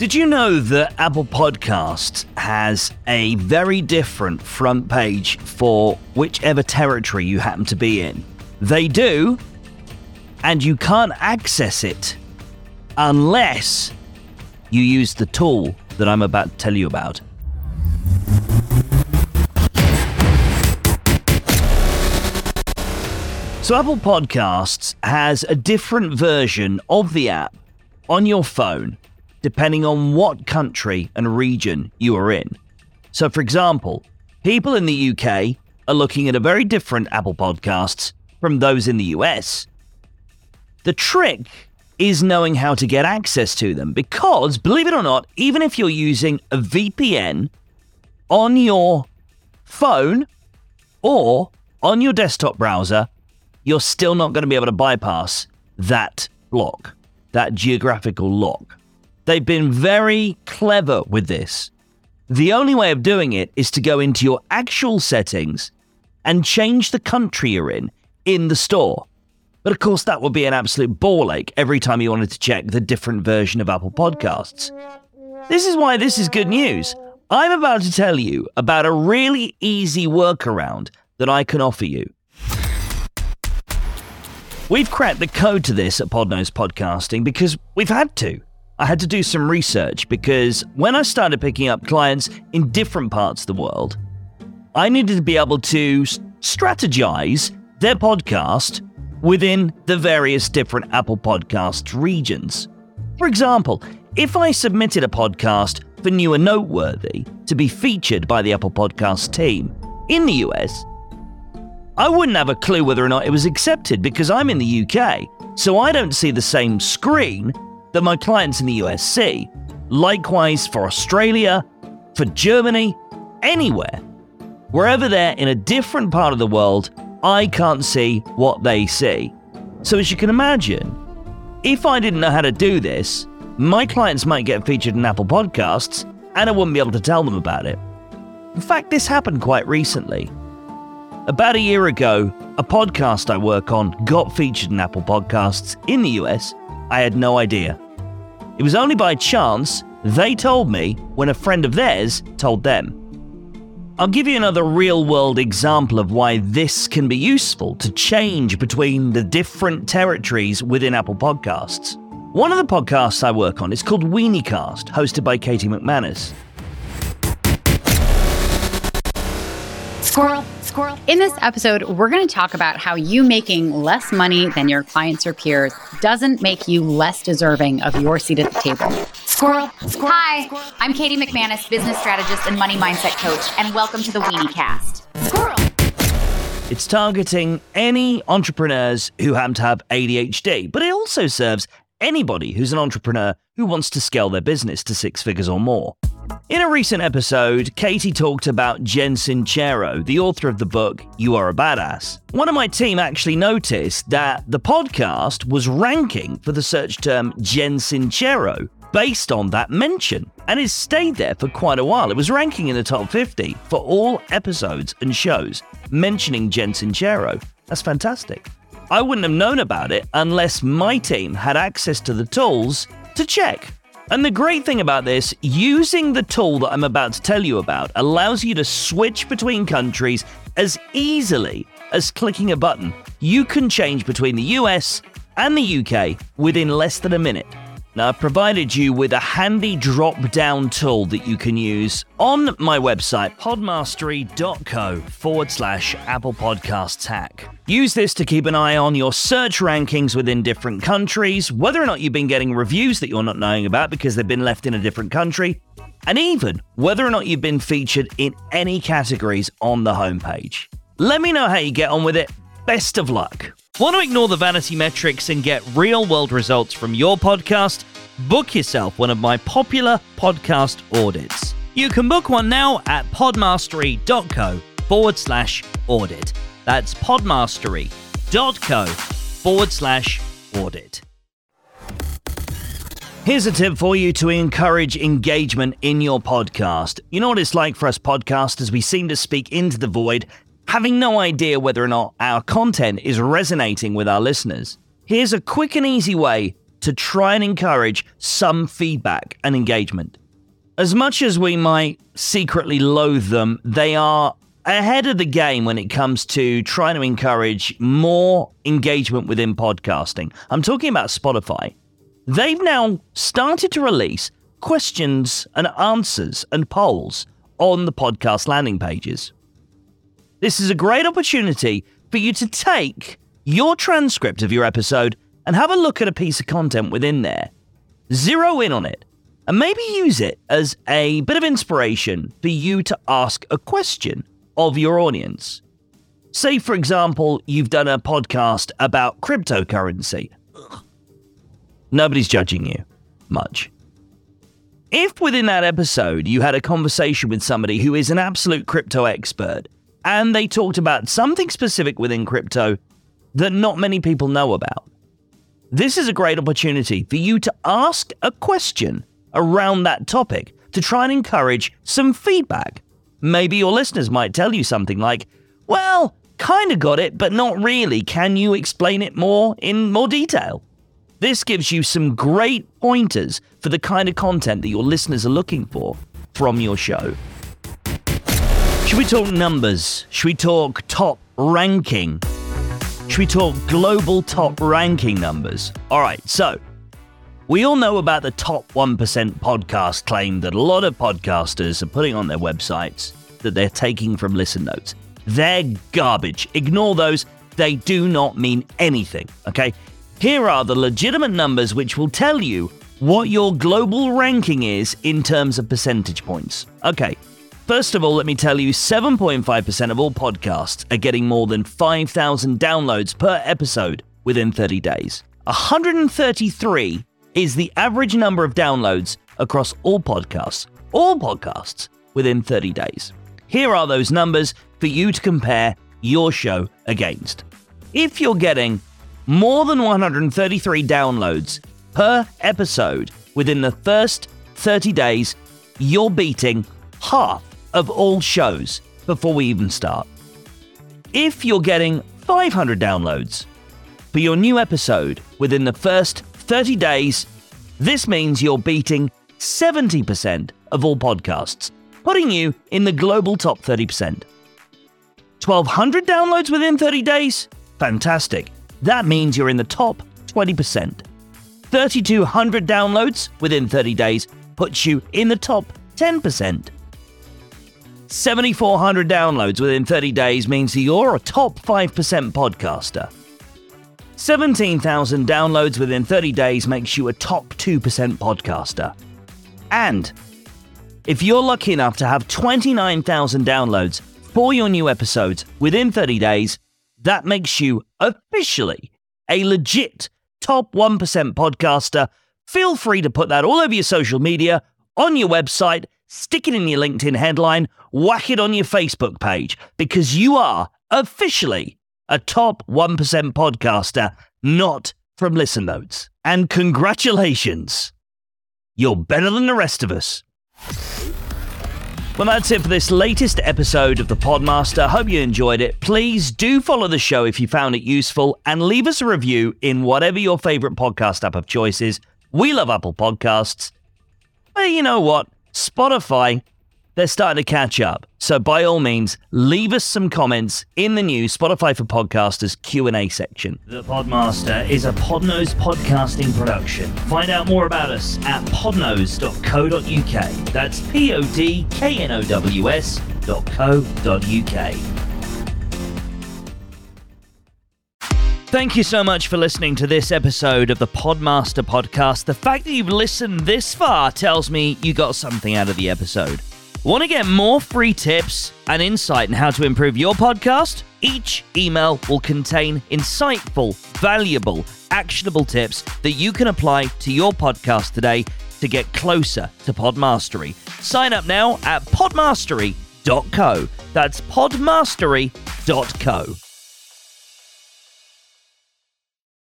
Did you know that Apple Podcasts has a very different front page for whichever territory you happen to be in? They do, and you can't access it unless you use the tool that I'm about to tell you about. So, Apple Podcasts has a different version of the app on your phone depending on what country and region you are in. So, for example, people in the UK are looking at a very different Apple Podcasts from those in the US. The trick is knowing how to get access to them because, believe it or not, even if you're using a VPN on your phone or on your desktop browser, you're still not going to be able to bypass that block, that geographical lock. They've been very clever with this. The only way of doing it is to go into your actual settings and change the country you're in in the store. But of course, that would be an absolute ball ache every time you wanted to check the different version of Apple Podcasts. This is why this is good news. I'm about to tell you about a really easy workaround that I can offer you. We've cracked the code to this at Podknows Podcasting because we've had to. I had to do some research because when I started picking up clients in different parts of the world, I needed to be able to strategize their podcast within the various different Apple Podcast regions. For example, if I submitted a podcast for New and Noteworthy to be featured by the Apple Podcast team in the US, I wouldn't have a clue whether or not it was accepted because I'm in the UK, so I don't see the same screen that my clients in the US see. Likewise for Australia, for Germany, anywhere. Wherever they're in a different part of the world, I can't see what they see. So, as you can imagine, if I didn't know how to do this, my clients might get featured in Apple Podcasts and I wouldn't be able to tell them about it. In fact, this happened quite recently. About a year ago, a podcast I work on got featured in Apple Podcasts in the US. I had no idea. It was only by chance they told me when a friend of theirs told them. I'll give you another real world example of why this can be useful to change between the different territories within Apple Podcasts. One of the podcasts I work on is called WeenieCast, hosted by Katie McManus. Squirrel, squirrel. In this episode, we're going to talk about how you making less money than your clients or peers doesn't make you less deserving of your seat at the table. Squirrel, squirrel. Hi, I'm Katie McManus, business strategist and money mindset coach, and welcome to the Weenie Cast. Squirrel. It's targeting any entrepreneurs who happen to have ADHD, but it also serves anybody who's an entrepreneur who wants to scale their business to six figures or more. In a recent episode, Katie talked about Jen Sincero, the author of the book You Are a Badass. One of my team actually noticed that the podcast was ranking for the search term Jen Sincero based on that mention, and it stayed there for quite a while. It was ranking in the top 50 for all episodes and shows mentioning Jen Sincero. That's fantastic. I wouldn't have known about it unless my team had access to the tools to check. And the great thing about this, using the tool that I'm about to tell you about allows you to switch between countries as easily as clicking a button. You can change between the US and the UK within less than a minute. Now, I've provided you with a handy drop down tool that you can use on my website, podmastery.co forward slash Apple Podcasts hack. Use this to keep an eye on your search rankings within different countries, whether or not you've been getting reviews that you're not knowing about because they've been left in a different country, and even whether or not you've been featured in any categories on the homepage. Let me know how you get on with it. Best of luck. Want to ignore the vanity metrics and get real world results from your podcast? Book yourself one of my popular podcast audits. You can book one now at podmastery.co forward slash audit. That's podmastery.co forward slash audit. Here's a tip for you to encourage engagement in your podcast. You know what it's like for us podcasters? We seem to speak into the void having no idea whether or not our content is resonating with our listeners. Here's a quick and easy way to try and encourage some feedback and engagement. As much as we might secretly loathe them, they are ahead of the game when it comes to trying to encourage more engagement within podcasting. I'm talking about Spotify. They've now started to release questions and answers and polls on the podcast landing pages. This is a great opportunity for you to take your transcript of your episode and have a look at a piece of content within there. Zero in on it and maybe use it as a bit of inspiration for you to ask a question of your audience. Say, for example, you've done a podcast about cryptocurrency. Nobody's judging you much. If within that episode you had a conversation with somebody who is an absolute crypto expert and they talked about something specific within crypto that not many people know about, this is a great opportunity for you to ask a question around that topic to try and encourage some feedback. Maybe your listeners might tell you something like, Well, kinda got it, but not really. Can you explain it more in more detail? This gives you some great pointers for the kind of content that your listeners are looking for from your show. Should we talk numbers? Should we talk top ranking? Should we talk global top ranking numbers? All right, so we all know about the top 1% podcast claim that a lot of podcasters are putting on their websites that they're taking from listen notes. They're garbage. Ignore those. They do not mean anything, okay? Here are the legitimate numbers which will tell you what your global ranking is in terms of percentage points. Okay, first of all, let me tell you 7.5% of all podcasts are getting more than 5,000 downloads per episode within 30 days. 133 is the average number of downloads across all podcasts, all podcasts within 30 days. Here are those numbers for you to compare your show against. If you're getting more than 133 downloads per episode within the first 30 days, you're beating half of all shows before we even start. If you're getting 500 downloads for your new episode within the first 30 days, this means you're beating 70% of all podcasts, putting you in the global top 30%. 1200 downloads within 30 days? Fantastic. That means you're in the top 20%. 3200 downloads within 30 days puts you in the top 10%. 7400 downloads within 30 days means you're a top 5% podcaster. 17,000 downloads within 30 days makes you a top 2% podcaster. And if you're lucky enough to have 29,000 downloads for your new episodes within 30 days, that makes you officially a legit top 1% podcaster. Feel free to put that all over your social media, on your website, stick it in your LinkedIn headline, whack it on your Facebook page, because you are officially a top 1% podcaster, not from Listen Notes. And congratulations! You're better than the rest of us. Well, that's it for this latest episode of the Podmaster. Hope you enjoyed it. Please do follow the show if you found it useful and leave us a review in whatever your favorite podcast app of choice is. We love Apple Podcasts. But you know what? Spotify they're starting to catch up. So by all means, leave us some comments in the new Spotify for Podcasters Q&A section. The Podmaster is a Podknows podcasting production. Find out more about us at podknows.co.uk. That's P O D K N Thank you so much for listening to this episode of the Podmaster podcast. The fact that you've listened this far tells me you got something out of the episode. Want to get more free tips and insight on how to improve your podcast? Each email will contain insightful, valuable, actionable tips that you can apply to your podcast today to get closer to Podmastery. Sign up now at podmastery.co. That's podmastery.co.